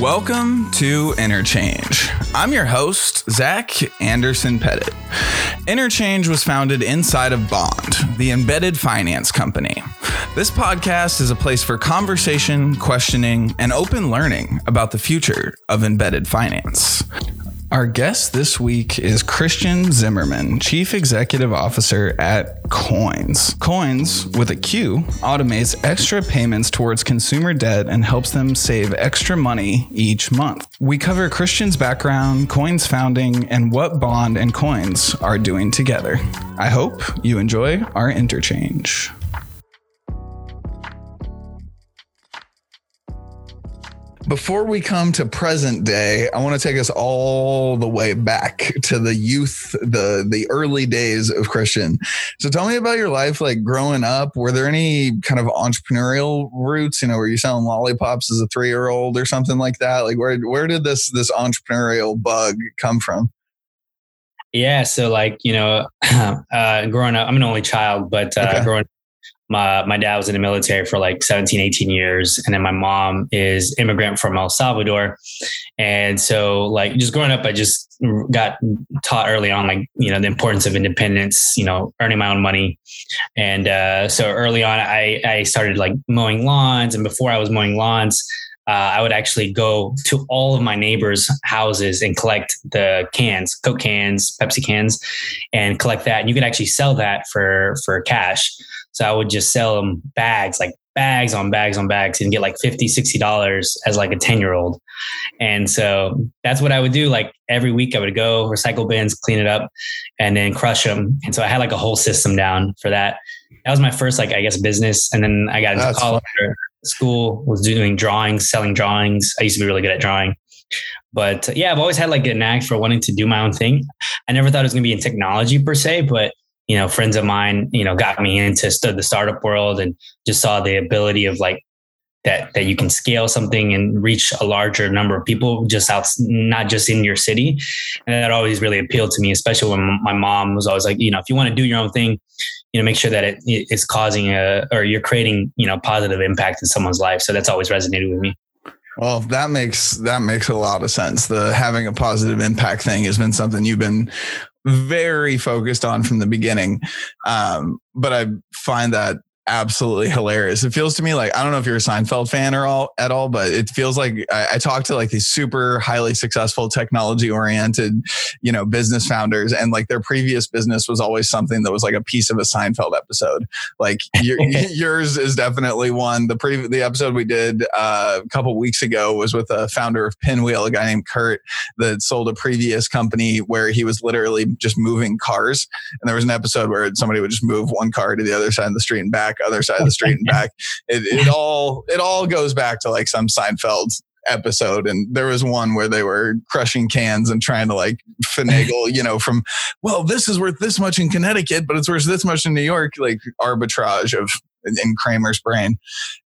Welcome to Interchange. I'm your host, Zach Anderson Pettit. Interchange was founded inside of Bond, the embedded finance company. This podcast is a place for conversation, questioning, and open learning about the future of embedded finance. Our guest this week is Christian Zimmerman, Chief Executive Officer at Qoins. Qoins, with a Q, automates extra payments towards consumer debt and helps them save extra money each month. We cover Christian's background, Qoins founding, and what Bond and Qoins are doing together. I hope you enjoy our interchange. Before we come to present day, I want to take us all the way back to the youth, the the early days of Christian. So tell me about your life, like growing up. Were there any kind of entrepreneurial roots? You know, were you selling lollipops as a three year old or something like that? Like where where did this this entrepreneurial bug come from? Yeah, so like you know, uh, growing up, I'm an only child, but uh, okay. growing my my dad was in the military for like 17 18 years and then my mom is immigrant from el salvador and so like just growing up i just got taught early on like you know the importance of independence you know earning my own money and uh, so early on i i started like mowing lawns and before i was mowing lawns uh, I would actually go to all of my neighbors' houses and collect the cans, Coke cans, Pepsi cans, and collect that. And you could actually sell that for for cash. So I would just sell them bags, like bags on bags on bags and get like 50 60 dollars as like a 10 year old and so that's what i would do like every week i would go recycle bins clean it up and then crush them and so i had like a whole system down for that. That was my first like i guess business. And then i got into that's college school was doing drawings selling drawings. I used to be really good at drawing. But uh, yeah i've always had like a knack for wanting to do my own thing. I never thought it was going to be in technology per se but you know, friends of mine, you know, got me into the startup world and just saw the ability of like that that you can scale something and reach a larger number of people just out not just in your city. And that always really appealed to me especially when my mom was always like you know if you want to do your own thing you know make sure that it is causing a or you're creating you know positive impact in someone's life. So that's always resonated with me. Well, that makes that makes a lot of sense. The having a positive impact thing has been something you've been very focused on from the beginning. Um, but I find that absolutely hilarious. It feels to me like I don't know if you're a Seinfeld fan or all at all, but it feels like I, I talk to like these super highly successful, technology oriented, you know, business founders, and like their previous business was always something that was like a piece of a Seinfeld episode. Like your, yours is definitely one. The pre the episode we did uh, a couple weeks ago was with a founder of Pinwheel, a guy named Kurt, that sold a previous company where he was literally just moving cars. And there was an episode where somebody would just move one car to the other side of the street and back back, other side of the street and back. It, it all it all goes back to like some Seinfeld episode and there was one where they were crushing cans and trying to like finagle you know from well this is worth this much in connecticut but it's worth this much in new york like arbitrage of in kramer's brain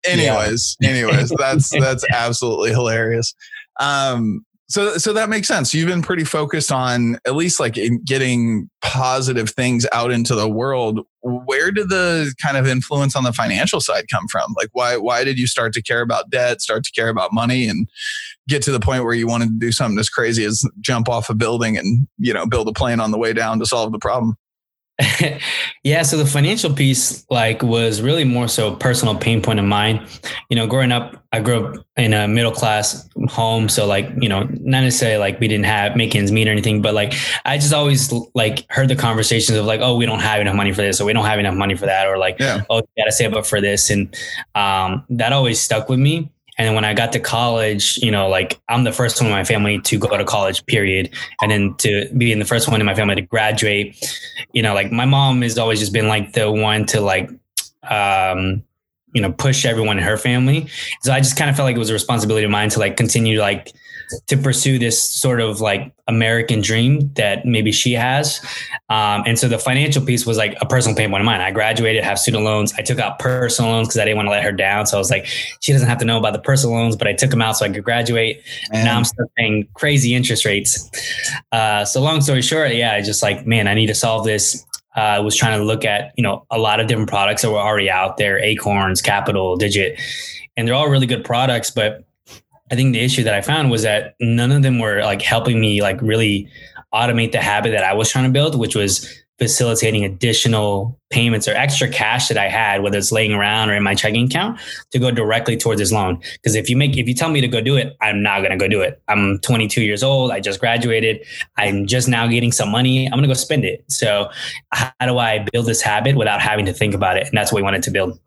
anyways yeah. anyways that's that's absolutely hilarious um so, so that makes sense. You've been pretty focused on at least like getting positive things out into the world. Where did the kind of influence on the financial side come from? Like, why, why did you start to care about debt, start to care about money, and get to the point where you wanted to do something as crazy as jump off a building and you know build a plane on the way down to solve the problem? yeah, so the financial piece like was really more so a personal pain point of mine. You know, growing up, I grew up in a middle class home, so like you know, not necessarily like we didn't have make ends meet or anything, but like I just always like heard the conversations of like, oh, we don't have enough money for this, or we don't have enough money for that, or like, yeah. oh, you gotta save up for this, and um, that always stuck with me. And then when I got to college, you know, like I'm the first one in my family to go to college, period. And then to be in the first one in my family to graduate, you know, like my mom has always just been like the one to like, um, you know, push everyone in her family. So I just kind of felt like it was a responsibility of mine to like continue to like to pursue this sort of like American dream that maybe she has. Um, and so the financial piece was like a personal pain point of mine. I graduated, have student loans. I took out personal loans because I didn't want to let her down. So I was like, she doesn't have to know about the personal loans, but I took them out so I could graduate. Man. Now I'm still paying crazy interest rates. Uh, so long story short, yeah, I just like, man, I need to solve this. Uh, I was trying to look at, you know, a lot of different products that were already out there, Acorns, Qapital, Digit, and they're all really good products, but I think the issue that I found was that none of them were like helping me like really automate the habit that I was trying to build, which was facilitating additional payments or extra cash that I had, whether it's laying around or in my checking account, to go directly towards this loan. Because if you make, if you tell me to go do it, I'm not gonna go do it. I'm 22 years old. I just graduated. I'm just now getting some money. I'm gonna go spend it. So how do I build this habit without having to think about it? And that's what we wanted to build.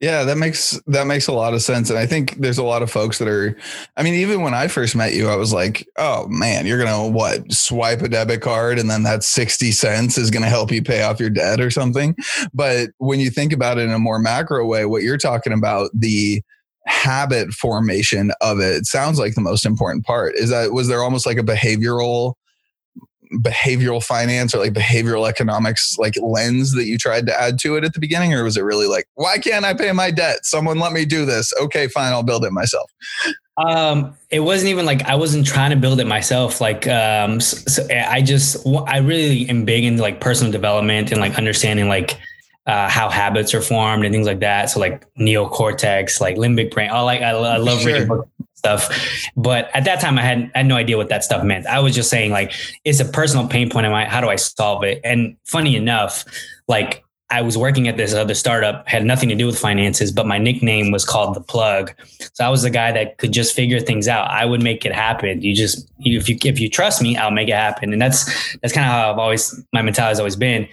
Yeah, that makes that makes a lot of sense. And I think there's a lot of folks that are I mean, even when I first met you, I was like, oh man, you're gonna what, swipe a debit card and then that 60 cents is gonna help you pay off your debt or something. But when you think about it in a more macro way, what you're talking about, the habit formation of it, it sounds like the most important part. Is that was there almost like a behavioral behavioral finance or like behavioral economics like lens that you tried to add to it at the beginning or was it really like why can't i pay my debt someone let me do this okay fine i'll build it myself um it wasn't even like i wasn't trying to build it myself like um so, i just i really am big into like personal development and like understanding like uh, how habits are formed and things like that. So like neocortex, like limbic brain, all like I, I love sure. reading books stuff. But at that time, I had, I had no idea what that stuff meant. I was just saying like, it's a personal pain point. Am I, how do I solve it? And funny enough, like I was working at this other startup, had nothing to do with finances, but my nickname was called the plug. So I was the guy that could just figure things out. I would make it happen. You just, you, if you, if you trust me, I'll make it happen. And that's, that's kind of how I've always, my mentality has always been.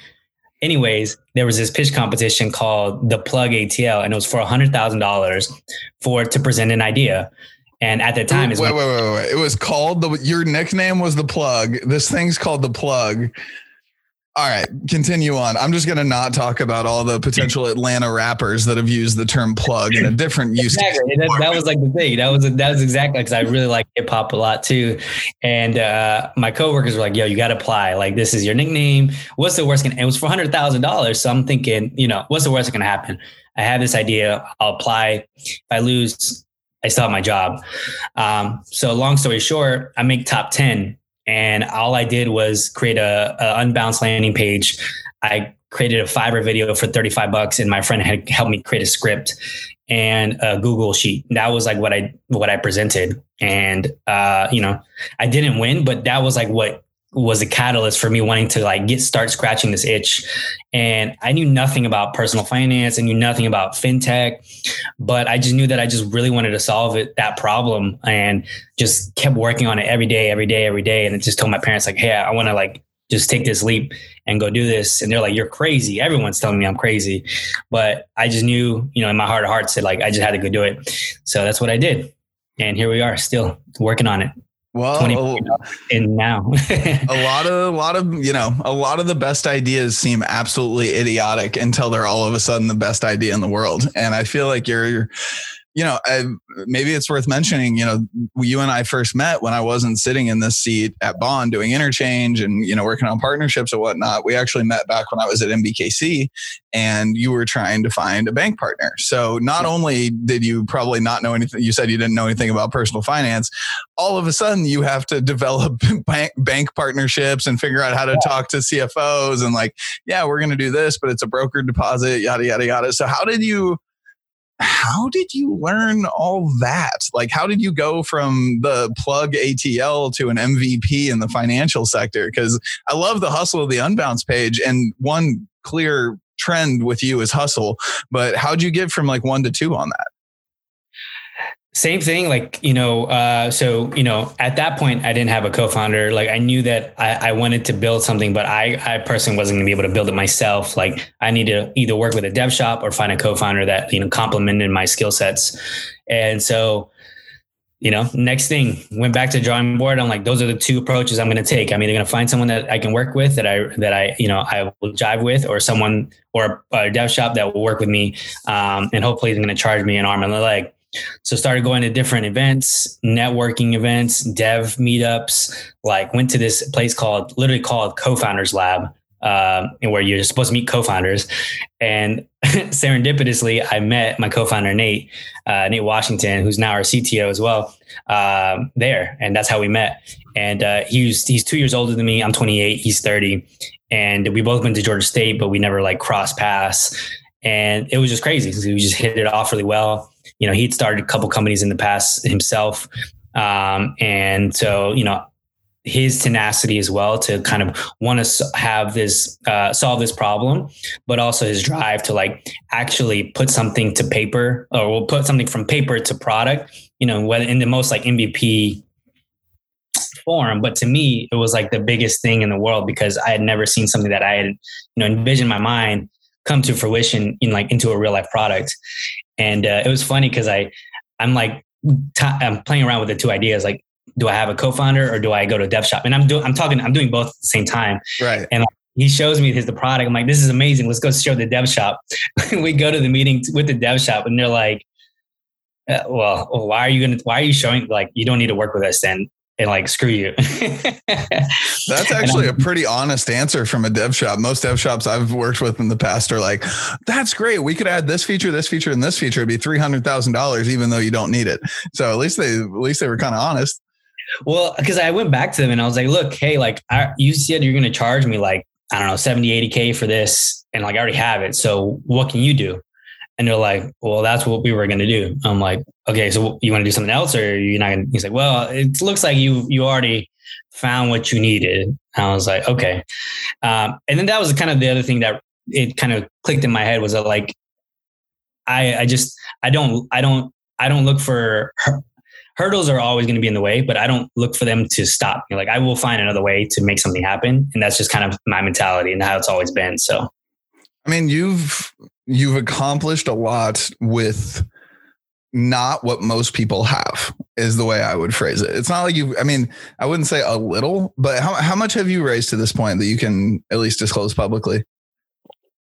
Anyways, there was this pitch competition called the Plug ATL, and it was for a hundred thousand dollars for to present an idea. And at the time, wait, wait, wait, wait, wait. It was called the. Your nickname was the plug. This thing's called the plug. All right, continue on. I'm just going to not talk about all the potential Atlanta rappers that have used the term plug in a different use. Exactly. That, that, was like the thing. That was that was exactly because I really like hip hop a lot too. And uh, my coworkers were like, "Yo, you got to apply. Like, this is your nickname. What's the worst? Gonna, it was four hundred thousand dollars. So I'm thinking, you know, what's the worst going to happen? I have this idea. I'll apply. If I lose, I still have my job. Um, so long story short, I make top 10 and all I did was create a, a Unbounce landing page. I created a Fiverr video for 35 bucks and my friend had helped me create a script and a Google sheet. That was like what I, what I presented. And, uh, you know, I didn't win, but that was like what was a catalyst for me wanting to like get start scratching this itch. And I knew nothing about personal finance. I knew nothing about fintech, but I just knew that I just really wanted to solve it that problem and just kept working on it every day, every day, every day. And just told my parents like, hey, I want to like just take this leap and go do this. And they're like, you're crazy. Everyone's telling me I'm crazy. But I just knew, you know, in my heart of hearts said like I just had to go do it. So that's what I did. And here we are still working on it. Well, and oh, now. a lot of a lot of you know a lot of the best ideas seem absolutely idiotic until they're all of a sudden the best idea in the world, and I feel like you're you know, I, maybe it's worth mentioning, you know, you and I first met when I wasn't sitting in this seat at Bond doing interchange and, you know, working on partnerships and whatnot. We actually met back when I was at MBKC and you were trying to find a bank partner. So not only did you probably not know anything, you said you didn't know anything about personal finance. All of a sudden you have to develop bank, bank partnerships and figure out how to talk to CFOs and like, yeah, we're going to do this, but it's a broker deposit, yada, yada, yada. So how did you, how did you learn all that? Like, how did you go from the plug ATL to an MVP in the financial sector? Because I love the hustle of the Unbounce page, and one clear trend with you is hustle. But how'd you get from like one to two on that? Same thing, like, you know, uh, so, you know, at that point, I didn't have a co founder. Like, I knew that I, I, wanted to build something, but I, I personally wasn't going to be able to build it myself. Like, I need to either work with a dev shop or find a co founder that, you know, complemented my skill sets. And so, you know, next thing went back to drawing board. I'm like, those are the two approaches I'm going to take. I'm either going to find someone that I can work with that I, that I, you know, I will jive with or someone or a, a dev shop that will work with me. Um, and hopefully they're going to charge me an arm and a leg. So started going to different events, networking events, dev meetups. Like went to this place called literally called Co-Founders Lab, uh, where you're supposed to meet co-founders. And serendipitously, I met my co-founder Nate, uh, Nate Washington, who's now our CTO as well, um, there, and that's how we met. And uh, he's he's two years older than me. I'm 28. He's 30, and we both went to Georgia State, but we never like crossed paths. And it was just crazy because we just hit it off really well you know, he'd started a couple companies in the past himself. Um, and so, you know, his tenacity as well to kind of want to have this uh, solve this problem, but also his drive to like actually put something to paper or we'll put something from paper to product. You know, whether in the most like MVP form, but to me it was like the biggest thing in the world because I had never seen something that I had you know envisioned my mind come to fruition in like into a real life product. And uh, it was funny because I I'm like i I'm playing around with the two ideas like do I have a co-founder or do I go to dev shop? And I'm doing, I'm talking, I'm doing both at the same time. Right. And he shows me his the product. I'm like, this is amazing. Let's go show the dev shop. we go to the meeting with the dev shop, and they're like, uh, well, why are you gonna? Why are you showing? Like, you don't need to work with us then. And like, screw you. That's actually a pretty honest answer from a dev shop. Most dev shops I've worked with in the past are like, that's great. We could add this feature, this feature, and this feature. It'd be $300,000, even though you don't need it. So at least they, at least they were kind of honest. Well, because I went back to them and I was like, look, hey, like I, you said you're going to charge me like, I don't know, 70, 80K for this. And like, I already have it. So what can you do? And they're like, well, that's what we were going to do. I'm like, okay, so you want to do something else or you're not going to, he's like, well, it looks like you, you already found what you needed. And I was like, okay. Um, and then that was kind of the other thing that it kind of clicked in my head was that like, I, I just, I don't, I don't, I don't look for hurdles are always going to be in the way, but I don't look for them to stop me. Like I will find another way to make something happen. And that's just kind of my mentality and how it's always been. So, I mean, you've, you've accomplished a lot with not what most people have is the way I would phrase it. It's not like you, I mean, I wouldn't say a little, but how, how much have you raised to this point that you can at least disclose publicly?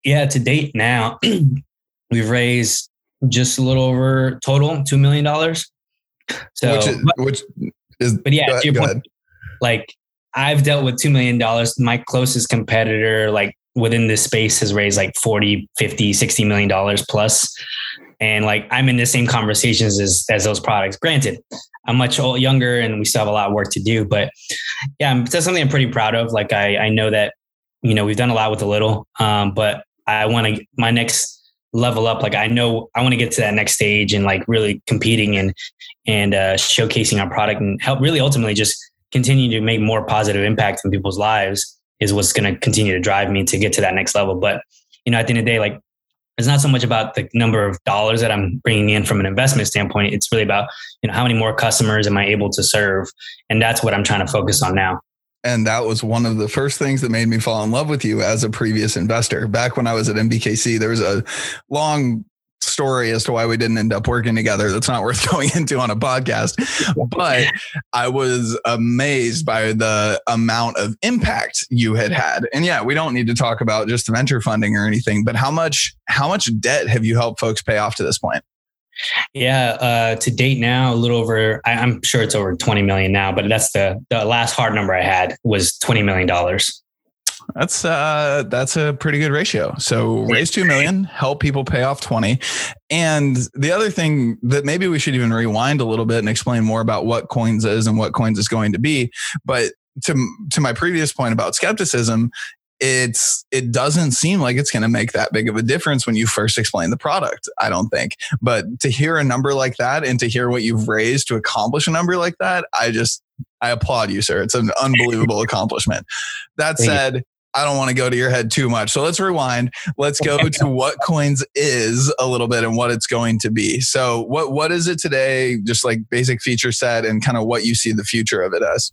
Yeah, to date now, we've raised just a little over total $2 million. So, which is, but, which is but yeah, to your point, like I've dealt with $2 million. My closest competitor, like within this space has raised like 40, 50, 60 million dollars plus. And like I'm in the same conversations as, as those products. Granted, I'm much younger and we still have a lot of work to do, but yeah, that's something I'm pretty proud of. Like I, I know that, you know, we've done a lot with a little, um, but I want to, my next level up. Like I know I want to get to that next stage and like really competing and and uh, showcasing our product and help really ultimately just continue to make more positive impact in people's lives is what's going to continue to drive me to get to that next level. But you know, at the end of the day, like it's not so much about the number of dollars that I'm bringing in from an investment standpoint. It's really about you know how many more customers am I able to serve, and that's what I'm trying to focus on now. And that was one of the first things that made me fall in love with you as a previous investor. Back when I was at MBKC, there was a long story as to why we didn't end up working together. That's not worth going into on a podcast. But I was amazed by the amount of impact you had had. And yeah, we don't need to talk about just venture funding or anything, but how much how much debt have you helped folks pay off to this point? Yeah, uh, to date now, a little over. I, am sure it's over 20 million now, but that's the the last hard number I had was 20 million dollars. That's uh, that's a pretty good ratio. So raise two million, help people pay off 20. And the other thing that maybe we should even rewind a little bit and explain more about what Qoins is and what Qoins is going to be. But to to my previous point about skepticism, it's it doesn't seem like it's going to make that big of a difference when you first explain the product i don't think but to hear a number like that and to hear what you've raised to accomplish a number like that i just i applaud you sir it's an unbelievable accomplishment that said I don't want to go to your head too much. So let's rewind. Let's go to what Qoins is a little bit and what it's going to be. So what what is it today? Just like basic feature set and kind of what you see the future of it as.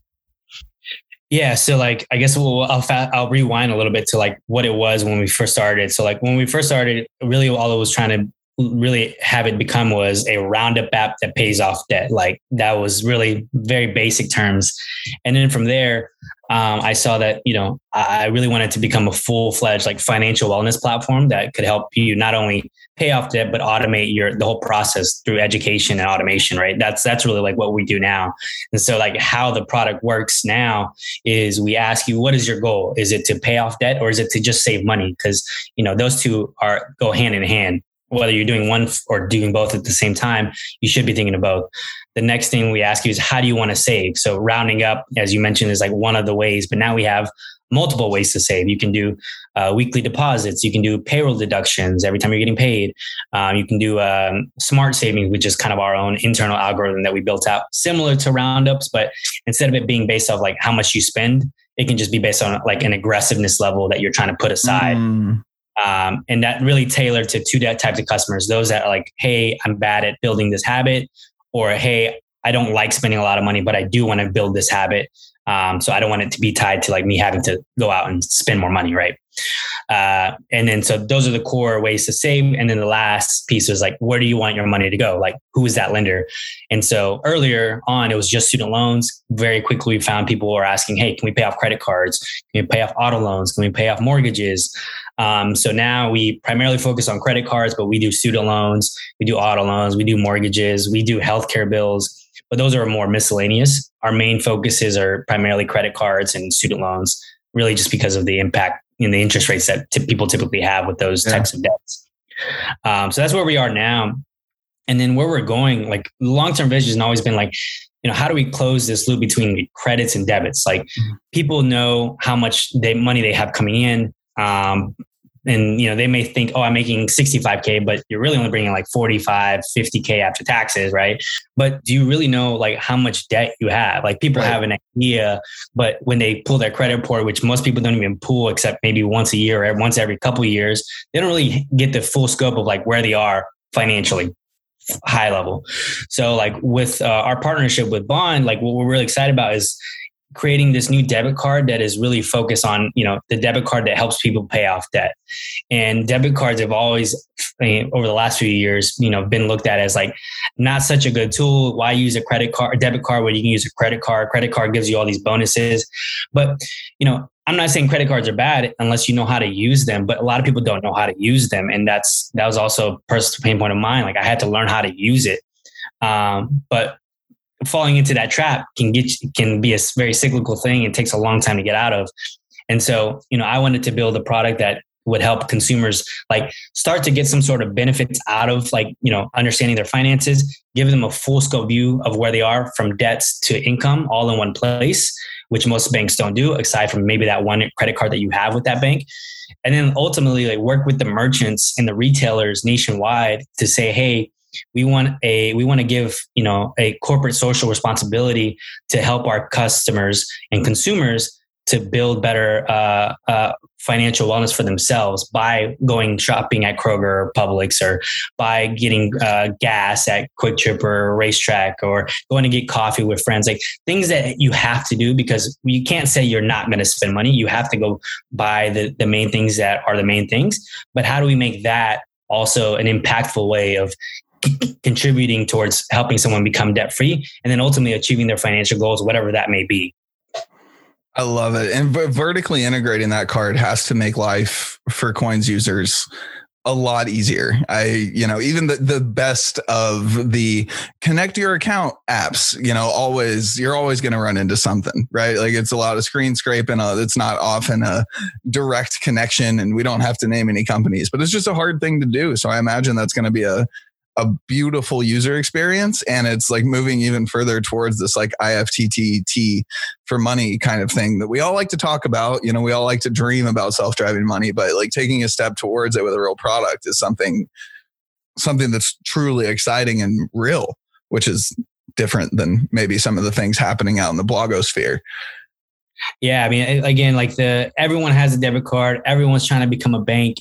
Yeah, so like I guess we'll, I'll I'll rewind a little bit to like what it was when we first started. So like when we first started, really all it was trying to really have it become was a roundup app that pays off debt. Like that was really very basic terms. And then from there, um, I saw that, you know, I really wanted to become a full fledged like financial wellness platform that could help you not only pay off debt, but automate your, the whole process through education and automation, right? That's, that's really like what we do now. And so like how the product works now is we ask you, what is your goal? Is it to pay off debt or is it to just save money? Cause, you know, those two are go hand in hand whether you're doing one or doing both at the same time, you should be thinking of both. The next thing we ask you is how do you want to save? So rounding up, as you mentioned, is like one of the ways, but now we have multiple ways to save. You can do uh, weekly deposits. You can do payroll deductions every time you're getting paid. Um, you can do um, smart savings, which is kind of our own internal algorithm that we built out, similar to roundups, but instead of it being based off like how much you spend, it can just be based on like an aggressiveness level that you're trying to put aside. Mm. Um, and that really tailored to two types of customers those that are like hey i'm bad at building this habit or hey i don't like spending a lot of money but i do want to build this habit um, so I don't want it to be tied to like me having to go out and spend more money, right? Uh, and then so those are the core ways to save. And then the last piece was like, where do you want your money to go? Like, who is that lender? And so earlier on, it was just student loans. Very quickly, we found people were asking, hey, can we pay off credit cards? Can we pay off auto loans? Can we pay off mortgages? Um, so now we primarily focus on credit cards, but we do student loans, we do auto loans, we do mortgages, we do healthcare bills but those are more miscellaneous. Our main focuses are primarily credit cards and student loans, really just because of the impact in the interest rates that t- people typically have with those yeah. types of debts. Um, so that's where we are now. And then where we're going, like long term vision has always been like, you know, how do we close this loop between credits and debits? Like mm-hmm. people know how much they money they have coming in, um, and you know they may think oh i'm making 65k but you're really only bringing like 45 50k after taxes right? But do you really know like how much debt you have? Like people right. have an idea but when they pull their credit report which most people don't even pull except maybe once a year or once every couple of years they don't really get the full scope of like where they are financially high level. So like with uh, our partnership with bond like what we're really excited about is creating this new debit card that is really focused on you know the debit card that helps people pay off debt. And debit cards have always over the last few years you know been looked at as like not such a good tool. Why use a credit card a debit card when you can use a credit card? Credit card gives you all these bonuses. But you know i'm not saying credit cards are bad unless you know how to use them but a lot of people don't know how to use them. And that's that was also a personal pain point of mine. Like i had to learn how to use it. Um, but falling into that trap can get can be a very cyclical thing and takes a long time to get out of. And so, you know, I wanted to build a product that would help consumers like start to get some sort of benefits out of like you know understanding their finances give them a full scope view of where they are from debts to income all in one place which most banks don't do aside from maybe that one credit card that you have with that bank and then ultimately like work with the merchants and the retailers nationwide to say hey we want a we want to give you know a corporate social responsibility to help our customers and consumers to build better uh, uh, financial wellness for themselves by going shopping at Kroger or Publix or by getting uh, gas at QuikTrip or RaceTrac or going to get coffee with friends, like things that you have to do because you can't say you're not going to spend money. You have to go buy the, the main things that are the main things. But how do we make that also an impactful way of contributing towards helping someone become debt free and then ultimately achieving their financial goals, whatever that may be. I love it. And vertically integrating that card has to make life for Qoins users a lot easier. I, you know, even the, the best of the connect your account apps, you know, always, you're always going to run into something, right? Like it's a lot of screen scraping. Uh, it's not often a direct connection and we don't have to name any companies, but it's just a hard thing to do. So I imagine that's going to be a, a beautiful user experience and it's like moving even further towards this like IFTTT for money kind of thing that we all like to talk about you know we all like to dream about self-driving money but like taking a step towards it with a real product is something something that's truly exciting and real which is different than maybe some of the things happening out in the blogosphere. Yeah i mean again like the everyone has a debit card everyone's trying to become a bank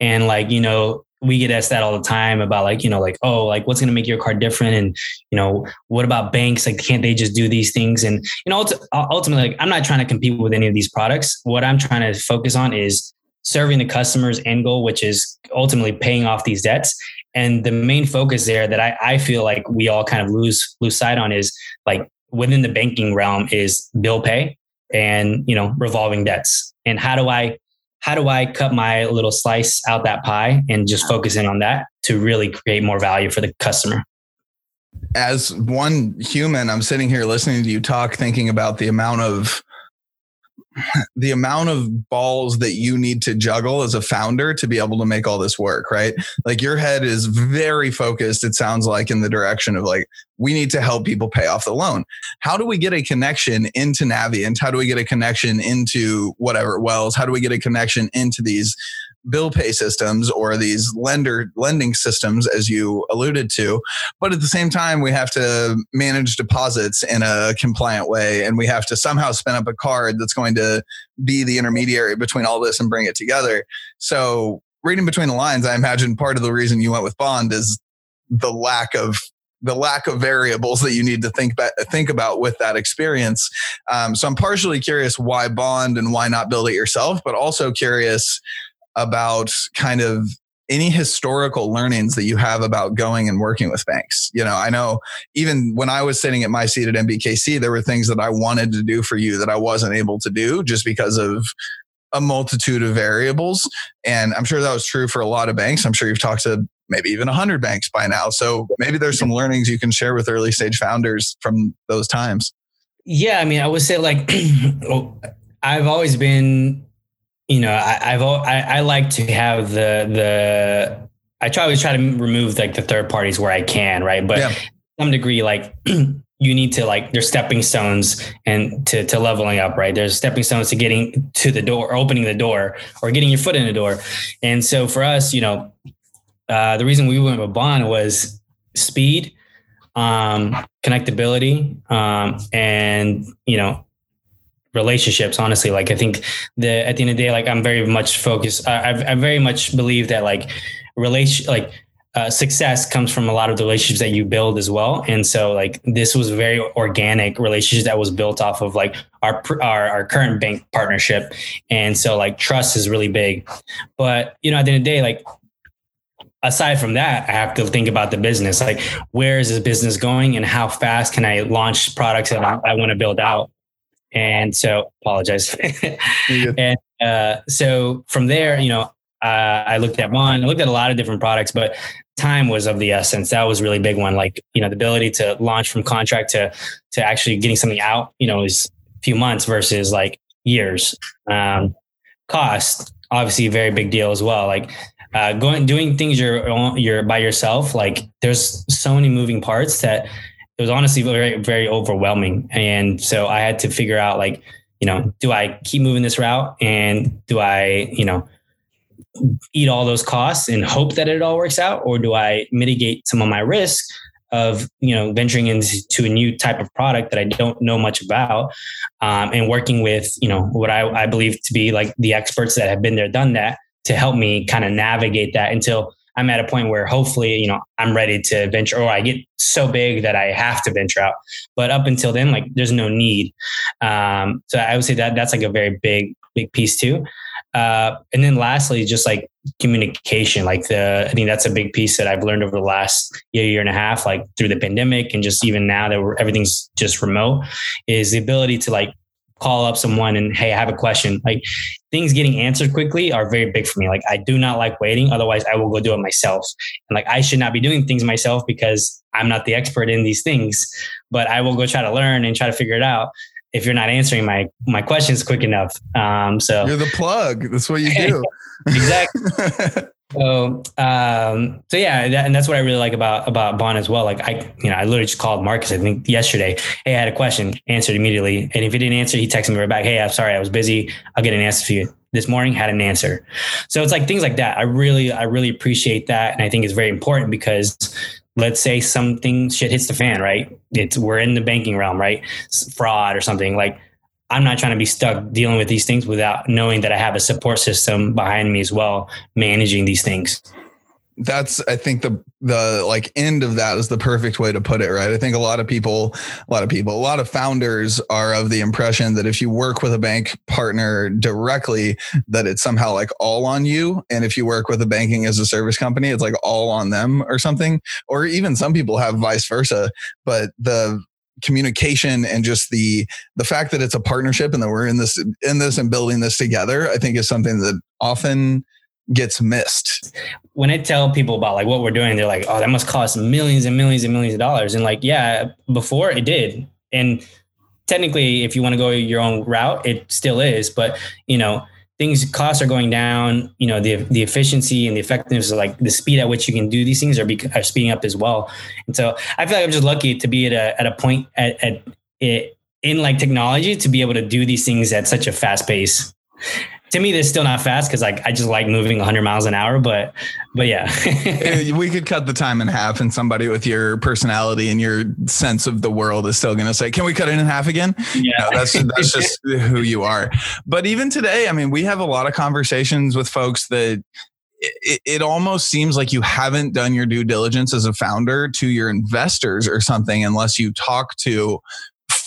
and like you know we get asked that all the time about like you know like oh like what's going to make your card different? And you know what about banks? Like can't they just do these things? And you know ultimately like, i'm not trying to compete with any of these products. What i'm trying to focus on is serving the customer's end goal which is ultimately paying off these debts. And the main focus there that I, I feel like we all kind of lose lose sight on is like within the banking realm is bill pay and you know revolving debts. And how do i how do I cut my little slice out that pie and just focus in on that to really create more value for the customer? As one human, I'm sitting here listening to you talk, thinking about the amount of the amount of balls that you need to juggle as a founder to be able to make all this work, right? Like your head is very focused, it sounds like, in the direction of like, we need to help people pay off the loan. How do we get a connection into Navient? How do we get a connection into whatever Wells? How do we get a connection into these bill pay systems or these lender lending systems as you alluded to but at the same time we have to manage deposits in a compliant way and we have to somehow spin up a card that's going to be the intermediary between all this and bring it together so reading between the lines i imagine part of the reason you went with bond is the lack of the lack of variables that you need to think about, think about with that experience. Um, so I'm partially curious why Bond and why not build it yourself, but also curious about kind of any historical learnings that you have about going and working with banks. You know, I know even when I was sitting at my seat at MBKC, there were things that I wanted to do for you that I wasn't able to do just because of a multitude of variables. And I'm sure that was true for a lot of banks. I'm sure you've talked to maybe even 100 banks by now. So maybe there's some learnings you can share with early stage founders from those times. Yeah. I mean, I would say like, I've always been you know, I, have I, I like to have the the I try always try to remove like the third parties where I can, right? But yeah. some degree, like you need to like there's stepping stones and to to leveling up, right? There's stepping stones to getting to the door, or opening the door, or getting your foot in the door. And so for us, you know, uh, the reason we went with Bond was speed, um, connectability, um, and you know relationships honestly. Like i think the at the end of the day like i'm very much focused. I, I very much believe that like relation like uh, success comes from a lot of the relationships that you build as well. And so like this was very organic relationship that was built off of like our, our our current bank partnership. And so like trust is really big. But you know at the end of the day like aside from that, I have to think about the business. Like, where is this business going, and how fast can I launch products that I, I want to build out? And so, apologize. and uh, so from there, you know, uh, I looked at one, I looked at a lot of different products, but time was of the essence. That was really big one. Like, you know, the ability to launch from contract to, to actually getting something out, you know, is a few months versus like years. Um, cost, obviously a very big deal as well. Like, uh, going, doing things you're, you're by yourself, like there's so many moving parts that it was honestly very very overwhelming. And so i had to figure out like you know do i keep moving this route? And do i you know eat all those costs and hope that it all works out? Or do i mitigate some of my risk of you know venturing into a new type of product that i don't know much about um, and working with you know what I, I believe to be like the experts that have been there done that to help me kind of navigate that until I'm at a point where hopefully, you know, I'm ready to venture or I get so big that I have to venture out. But up until then, like there's no need. Um, so I would say that that's like a very big, big piece too. Uh, and then lastly, just like communication, like the, I think that's a big piece that I've learned over the last year, year and a half, like through the pandemic and just even now that everything's just remote is the ability to like call up someone and hey, I have a question. Like things getting answered quickly are very big for me. Like I do not like waiting. Otherwise, I will go do it myself. And like I should not be doing things myself because I'm not the expert in these things. But I will go try to learn and try to figure it out if you're not answering my my questions quick enough. Um, so you're the plug. That's what you do. exactly. So, um, so yeah, that, and that's what I really like about about Bond as well. Like I, you know, I literally just called Marcus. I think yesterday. Hey, I had a question. Answered immediately, and if he didn't answer, he texted me right back. Hey, I'm sorry, I was busy. I'll get an answer for you. This morning had an answer. So it's like things like that. I really, I really appreciate that, and I think it's very important because let's say something shit hits the fan, right? It's we're in the banking realm, right? Fraud or something like I'm not trying to be stuck dealing with these things without knowing that I have a support system behind me as well, managing these things. That's I think the the like end of that is the perfect way to put it, right? I think a lot of people, a lot of people, a lot of founders are of the impression that if you work with a bank partner directly, that it's somehow like all on you. And if you work with a banking as a service company, it's like all on them or something. Or even some people have vice versa. But the communication and just the the fact that it's a partnership and that we're in this in this and building this together i think is something that often gets missed when i tell people about like what we're doing they're like oh that must cost millions and millions and millions of dollars and like yeah before it did and technically, if you want to go your own route, it still is. But you know, things costs are going down. You know, the the efficiency and the effectiveness, like the speed at which you can do these things, are, are speeding up as well. And so, I feel like I'm just lucky to be at a at a point at, at it in like technology to be able to do these things at such a fast pace to me, this still not fast because like I just like moving 100 miles an hour. But but yeah, eh, we could cut the time in half, and somebody with your personality and your sense of the world is still going to say, "Can we cut it in half again?" Yeah, no, that's that's just who you are. But even today, I mean, we have a lot of conversations with folks that it, it, almost seems like you haven't done your due diligence as a founder to your investors or something unless you talk to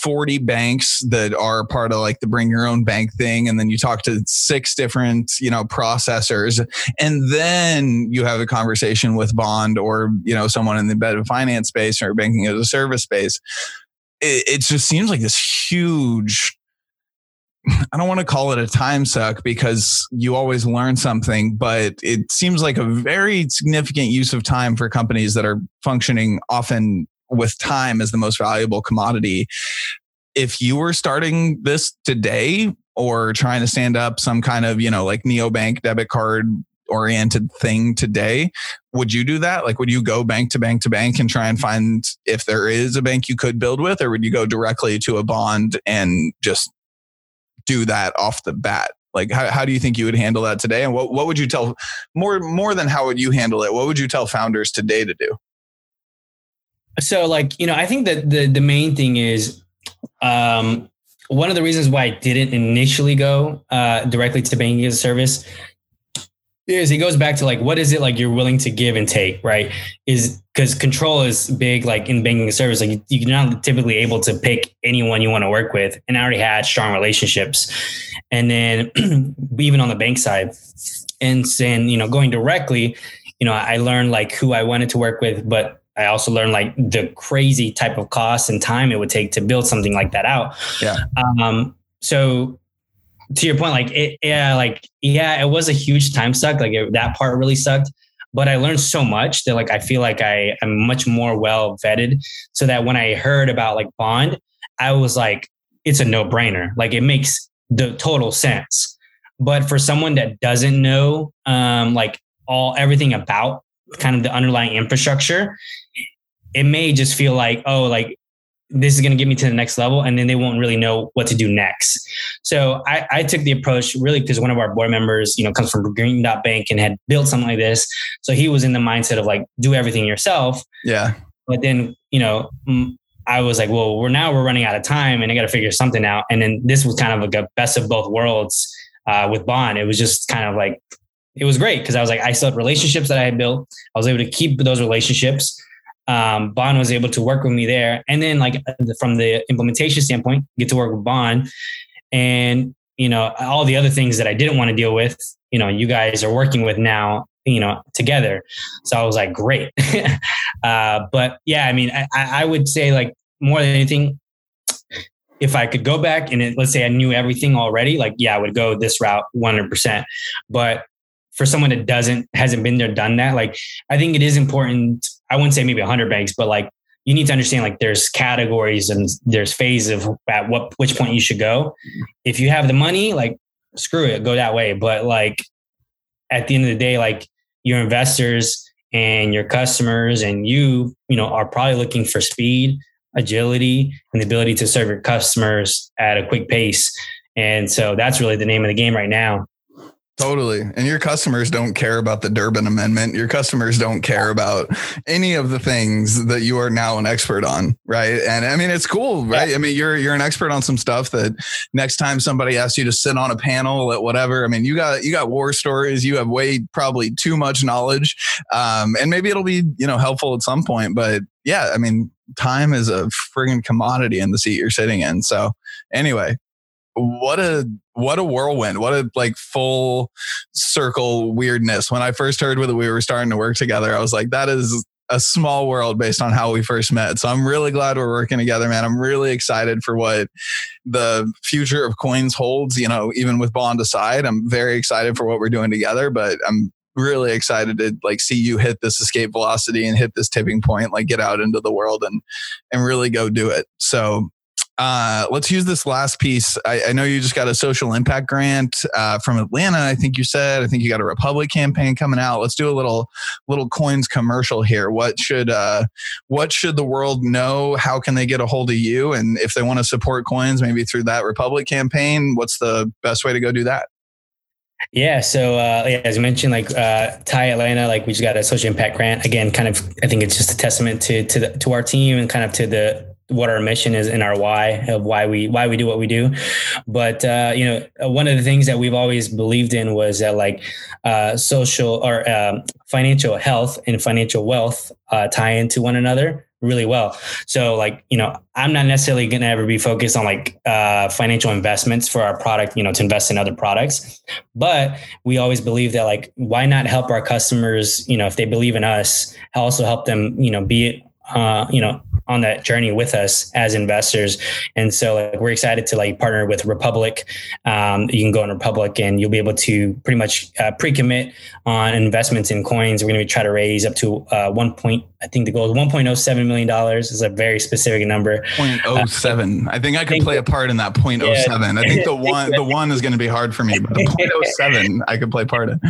40 banks that are part of like the bring your own bank thing and then you talk to six different you know processors and then you have a conversation with bond or you know someone in the embedded finance space or banking as a service space. It, it just seems like this huge I don't want to call it a time suck because you always learn something, but it seems like a very significant use of time for companies that are functioning often with time as the most valuable commodity. If you were starting this today or trying to stand up some kind of, you know, like neobank debit card oriented thing today, would you do that? Like, would you go bank to bank to bank and try and find if there is a bank you could build with, or would you go directly to a bond and just do that off the bat? Like, how, how do you think you would handle that today? And what, what would you tell more, more than how would you handle it? What would you tell founders today to do? So like, you know, I think that the the main thing is um one of the reasons why I didn't initially go uh, directly to banking as a service is it goes back to like what is it like you're willing to give and take, right? Is because control is big, like in banking service, like you, are not typically able to pick anyone you want to work with, and I already had strong relationships, and then even on the bank side, and then you know going directly, you know I learned like who I wanted to work with, but I also learned like the crazy type of cost and time it would take to build something like that out. Yeah. Um, so to your point, like it, yeah, like, yeah, it was a huge time suck. Like it, that part really sucked, but I learned so much that like, I feel like I am much more well vetted so that when I heard about like bond, I was like, it's a no brainer. Like it makes the total sense. But for someone that doesn't know, um, like all everything about kind of the underlying infrastructure, it may just feel like, oh, like this is going to get me to the next level. And then they won't really know what to do next. So I, I took the approach really because one of our board members, you know, comes from Green Dot Bank and had built something like this. So he was in the mindset of like, do everything yourself. Yeah. But then, you know, I was like, well, we're now we're running out of time and I got to figure something out. And then this was kind of like a best of both worlds uh, with Bond. It was just kind of like, it was great because I was like, I still had relationships that I had built. I was able to keep those relationships um, Bond was able to work with me there. And then like from the implementation standpoint, get to work with Bond and, you know, all the other things that I didn't want to deal with, you know, you guys are working with now, you know, together. So I was like, great. uh, but yeah, I mean, I, I would say like more than anything, if I could go back and it, let's say I knew everything already, like, yeah, I would go this route 100%. But for someone that doesn't, hasn't been there, done that, like, I think it is important I wouldn't say maybe 100 banks, but like you need to understand like there's categories and there's phases of at what which point you should go. If you have the money, like screw it, go that way. But like at the end of the day, like your investors and your customers and you, you know, are probably looking for speed, agility, and the ability to serve your customers at a quick pace. And so that's really the name of the game right now. Totally. And your customers don't care about the Durbin Amendment. Your customers don't care about any of the things that you are now an expert on. Right. And I mean, it's cool, right? Yeah. I mean, you're, you're an expert on some stuff that next time somebody asks you to sit on a panel at whatever, I mean, you got, you got war stories, you have way probably too much knowledge. Um, and maybe it'll be, you know, helpful at some point, but yeah, I mean, time is a friggin' commodity in the seat you're sitting in. So anyway, what a what a whirlwind. What a like full circle weirdness. When i first heard that we were starting to work together i was like that is a small world based on how we first met. So i'm really glad we're working together man. I'm really excited for what the future of Qoins holds you know even with bond aside. I'm very excited for what we're doing together but i'm really excited to like see you hit this escape velocity and hit this tipping point like get out into the world and and really go do it. So uh, let's use this last piece. I, I, know you just got a social impact grant uh, from Atlanta. I think you said. I think you got a Republic campaign coming out. Let's do a little little Qoins commercial here. What should uh, what should the world know? How can they get a hold of you? And if they want to support Qoins, maybe through that Republic campaign, what's the best way to go do that? Yeah. So uh, yeah, as you mentioned, like uh, TIE Atlanta, like we just got a social impact grant. Again, kind of, I think it's just a testament to to the, to our team and kind of to the what our mission is and our why of why we why we do what we do. But uh, you know one of the things that we've always believed in was that like uh, social or um, financial health and financial wealth uh, tie into one another really well. So like you know i'm not necessarily going to ever be focused on like uh, financial investments for our product you know to invest in other products. But we always believe that like why not help our customers you know if they believe in us also help them you know be uh, you know on that journey with us as investors. And so like, we're excited to like partner with Republic. Um, you can go on Republic and you'll be able to pretty much uh, pre-commit on investments in Qoins. We're going to try to raise up to uh, point. I think the goal is 1.07 million dollars is a very specific number. 0.07. Uh, I think I could play a part in that 0.07. Yeah. I think the one the one is going to be hard for me, but the 0.07 I could play part in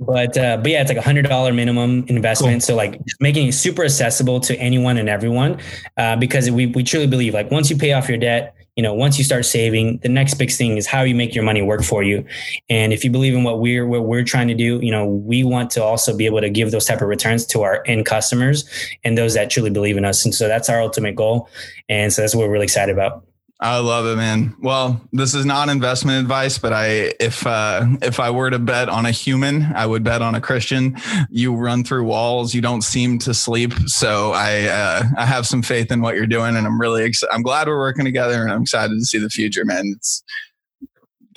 but uh, but yeah, it's like a hundred dollar minimum investment. Cool. So like making it super accessible to anyone and everyone, uh, because we we truly believe like once you pay off your debt, you know, once you start saving, the next big thing is how you make your money work for you. And if you believe in what we're what we're trying to do, you know, we want to also be able to give those type of returns to our end customers and those that truly believe in us. And so that's our ultimate goal. And so that's what we're really excited about. I love it, man. Well, this is not investment advice, but I if uh, if I were to bet on a human, I would bet on a Christian. You run through walls. You don't seem to sleep, so I uh, I have some faith in what you're doing, and I'm really ex- I'm glad we're working together, and I'm excited to see the future, man. It's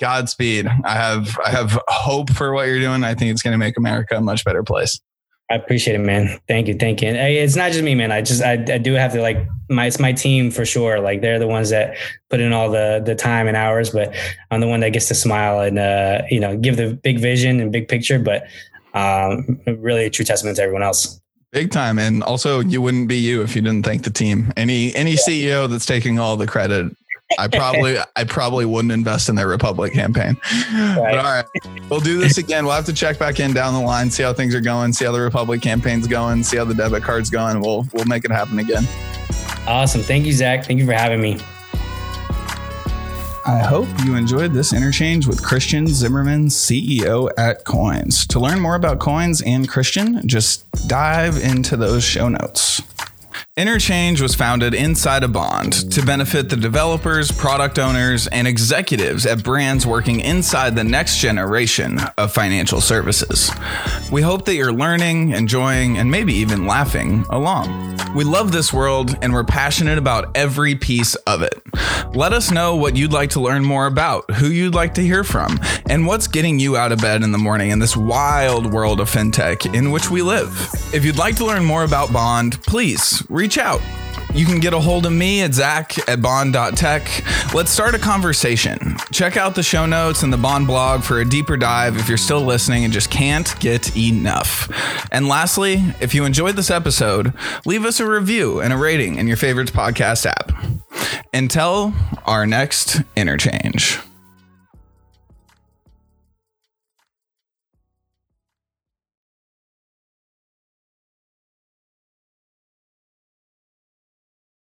Godspeed. I have I have hope for what you're doing. I think it's going to make America a much better place. I appreciate it, man. Thank you, thank you. And it's not just me, man. I just I, I do have to like my it's my team for sure. Like they're the ones that put in all the the time and hours, but I'm the one that gets to smile and uh, you know give the big vision and big picture. But um, really a true testament to everyone else. Big time, and also you wouldn't be you if you didn't thank the team. Any any yeah. CEO that's taking all the credit I probably I probably wouldn't invest in their Republic campaign. Right. But all right, we'll do this again. We'll have to check back in down the line, see how things are going, see how the Republic campaign's going, see how the debit card's going. We'll we'll make it happen again. Awesome. Thank you, Zach. Thank you for having me. I hope you enjoyed this interchange with Christian Zimmerman, CEO at Qoins. To learn more about Qoins and Christian, just dive into those show notes. Interchange was founded inside a Bond to benefit the developers, product owners, and executives at brands working inside the next generation of financial services. We hope that you're learning, enjoying, and maybe even laughing along. We love this world and we're passionate about every piece of it. Let us know what you'd like to learn more about, who you'd like to hear from, and what's getting you out of bed in the morning in this wild world of fintech in which we live. If you'd like to learn more about Bond, please reach out. You can get a hold of me at zach at bond.tech. Let's start a conversation. Check out the show notes and the Bond blog for a deeper dive if you're still listening and just can't get enough. And lastly, if you enjoyed this episode, leave us a review and a rating in your favorite podcast app. Until our next interchange.